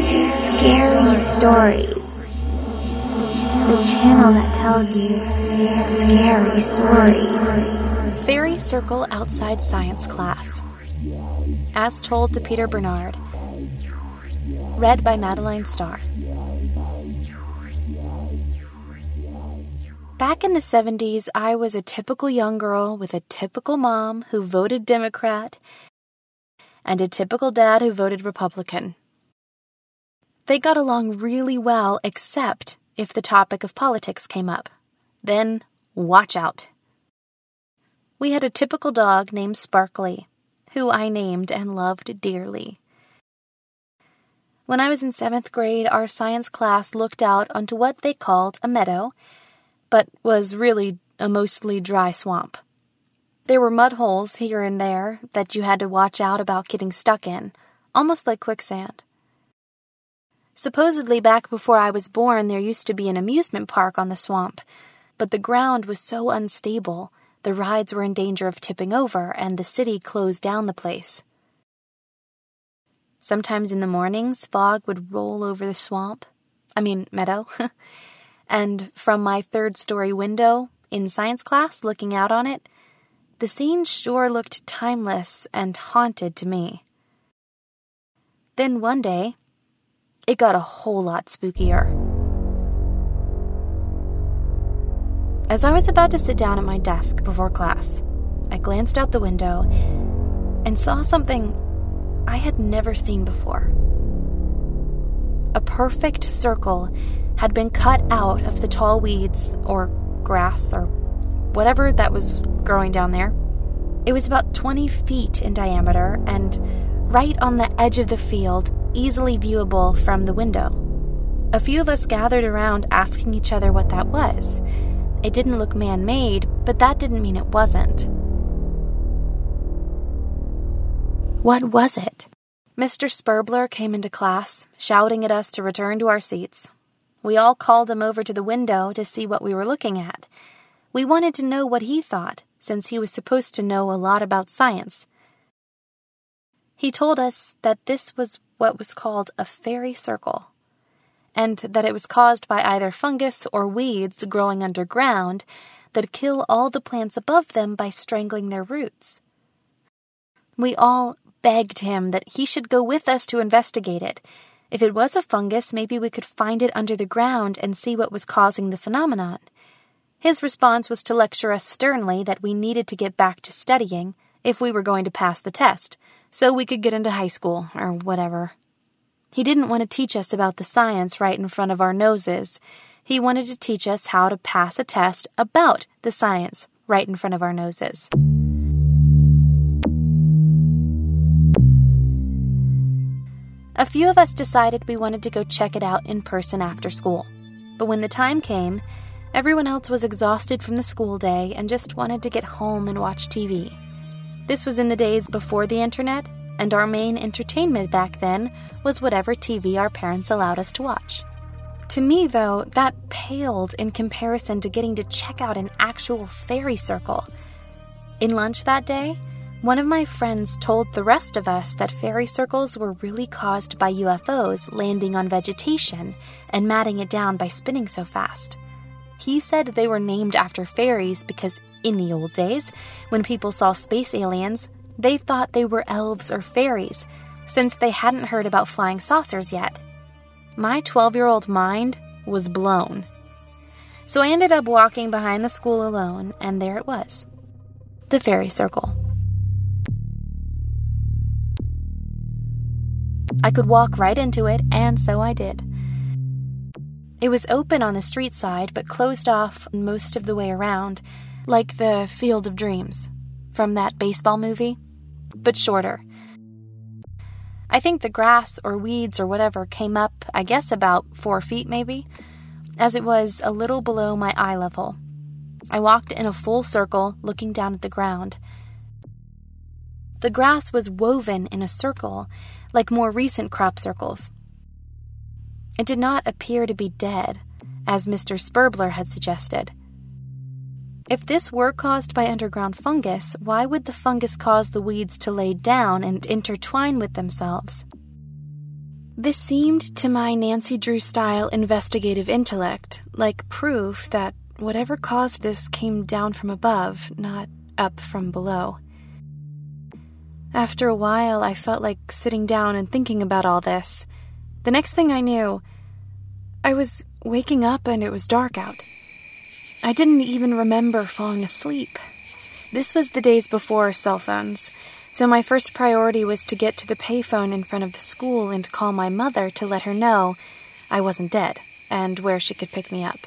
Scary Stories, the channel that tells you scary stories. Fairy Circle Outside Science Class. As told to Peter Bernard. Read by Madeline Starr. Back in the 70s, I was a typical young girl with a typical mom who voted Democrat and a typical dad who voted Republican. They got along really well, except if the topic of politics came up. Then, watch out. We had a typical dog named Sparkly, who I named and loved dearly. When I was in seventh grade, our science class looked out onto what they called a meadow but was really a mostly dry swamp. There were mud holes here and there that you had to watch out about getting stuck in, almost like quicksand. Supposedly, back before I was born, there used to be an amusement park on the swamp, but the ground was so unstable, the rides were in danger of tipping over, and the city closed down the place. Sometimes in the mornings, fog would roll over the swamp. I mean, meadow. and from my third story window in science class looking out on it, the scene sure looked timeless and haunted to me. Then one day, it got a whole lot spookier. As I was about to sit down at my desk before class, I glanced out the window and saw something I had never seen before. A perfect circle had been cut out of the tall weeds or grass or whatever that was growing down there. It was about 20 feet in diameter and right on the edge of the field, easily viewable from the window. A few of us gathered around asking each other what that was. It didn't look man made, but that didn't mean it wasn't. What was it? Mr. Spurbler came into class, shouting at us to return to our seats. We all called him over to the window to see what we were looking at. We wanted to know what he thought, since he was supposed to know a lot about science. He told us that this was what was called a fairy circle, and that it was caused by either fungus or weeds growing underground that kill all the plants above them by strangling their roots. We all begged him that he should go with us to investigate it if it was a fungus, maybe we could find it under the ground and see what was causing the phenomenon. His response was to lecture us sternly that we needed to get back to studying if we were going to pass the test, so we could get into high school or whatever. He didn't want to teach us about the science right in front of our noses. He wanted to teach us how to pass a test about the science right in front of our noses. A few of us decided we wanted to go check it out in person after school. But when the time came, everyone else was exhausted from the school day and just wanted to get home and watch TV. This was in the days before the internet, and our main entertainment back then was whatever TV our parents allowed us to watch. To me, though, that paled in comparison to getting to check out an actual fairy circle. In lunch that day, one of my friends told the rest of us that fairy circles were really caused by UFOs landing on vegetation and matting it down by spinning so fast. He said they were named after fairies because, in the old days, when people saw space aliens, they thought they were elves or fairies, since they hadn't heard about flying saucers yet. My 12 year old mind was blown. So I ended up walking behind the school alone, and there it was the fairy circle. I could walk right into it, and so I did. It was open on the street side, but closed off most of the way around, like the Field of Dreams from that baseball movie, but shorter. I think the grass or weeds or whatever came up, I guess, about four feet maybe, as it was a little below my eye level. I walked in a full circle, looking down at the ground. The grass was woven in a circle, like more recent crop circles. It did not appear to be dead, as Mr. Spurbler had suggested. If this were caused by underground fungus, why would the fungus cause the weeds to lay down and intertwine with themselves? This seemed to my Nancy Drew style investigative intellect like proof that whatever caused this came down from above, not up from below. After a while, I felt like sitting down and thinking about all this. The next thing I knew, I was waking up and it was dark out. I didn't even remember falling asleep. This was the days before cell phones, so my first priority was to get to the payphone in front of the school and call my mother to let her know I wasn't dead and where she could pick me up.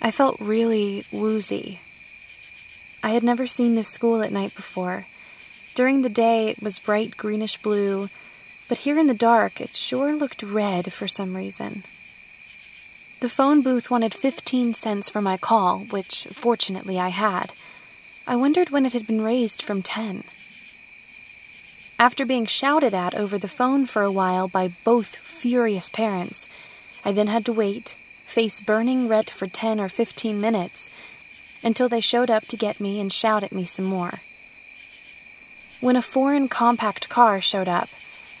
I felt really woozy. I had never seen this school at night before. During the day, it was bright greenish blue, but here in the dark, it sure looked red for some reason. The phone booth wanted 15 cents for my call, which fortunately I had. I wondered when it had been raised from 10. After being shouted at over the phone for a while by both furious parents, I then had to wait, face burning red for 10 or 15 minutes, until they showed up to get me and shout at me some more. When a foreign compact car showed up,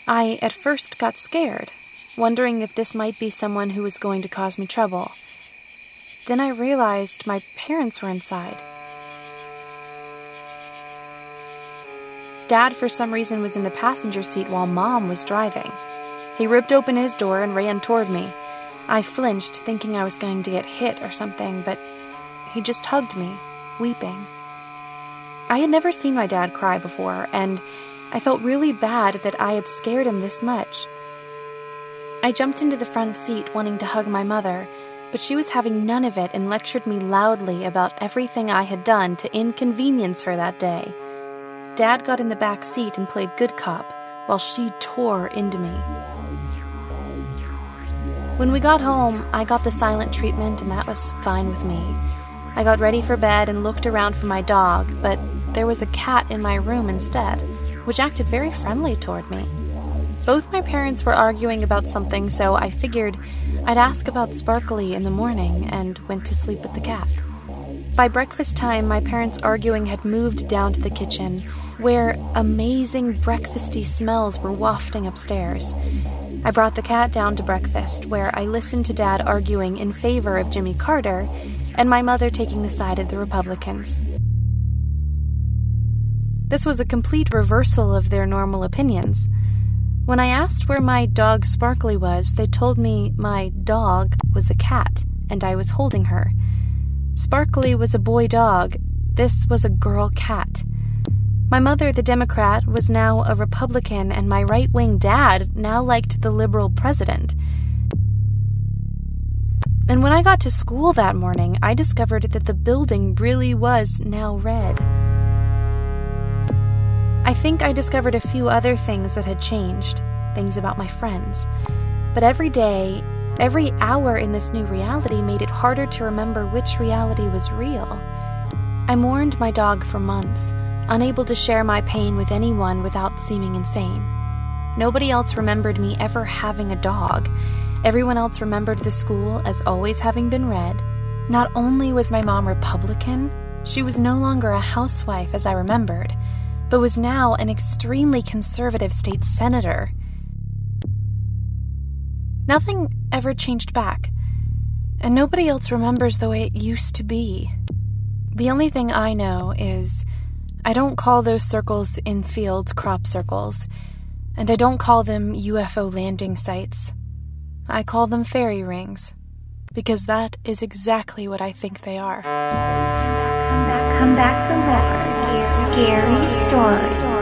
I at first got scared, wondering if this might be someone who was going to cause me trouble. Then I realized my parents were inside. Dad, for some reason, was in the passenger seat while Mom was driving. He ripped open his door and ran toward me. I flinched, thinking I was going to get hit or something, but he just hugged me, weeping. I had never seen my dad cry before, and I felt really bad that I had scared him this much. I jumped into the front seat wanting to hug my mother, but she was having none of it and lectured me loudly about everything I had done to inconvenience her that day. Dad got in the back seat and played good cop while she tore into me. When we got home, I got the silent treatment, and that was fine with me. I got ready for bed and looked around for my dog, but there was a cat in my room instead, which acted very friendly toward me. Both my parents were arguing about something, so I figured I'd ask about Sparkly in the morning and went to sleep with the cat. By breakfast time, my parents' arguing had moved down to the kitchen, where amazing breakfasty smells were wafting upstairs. I brought the cat down to breakfast, where I listened to Dad arguing in favor of Jimmy Carter and my mother taking the side of the Republicans. This was a complete reversal of their normal opinions. When I asked where my dog Sparkly was, they told me my dog was a cat and I was holding her. Sparkly was a boy dog, this was a girl cat. My mother, the Democrat, was now a Republican, and my right wing dad now liked the liberal president. And when I got to school that morning, I discovered that the building really was now red. I think I discovered a few other things that had changed, things about my friends. But every day, every hour in this new reality made it harder to remember which reality was real. I mourned my dog for months, unable to share my pain with anyone without seeming insane. Nobody else remembered me ever having a dog, Everyone else remembered the school as always having been red. Not only was my mom Republican, she was no longer a housewife as I remembered, but was now an extremely conservative state senator. Nothing ever changed back, and nobody else remembers the way it used to be. The only thing I know is I don't call those circles in fields crop circles, and I don't call them UFO landing sites. I call them fairy rings because that is exactly what I think they are. Come back, come back for more scary stories.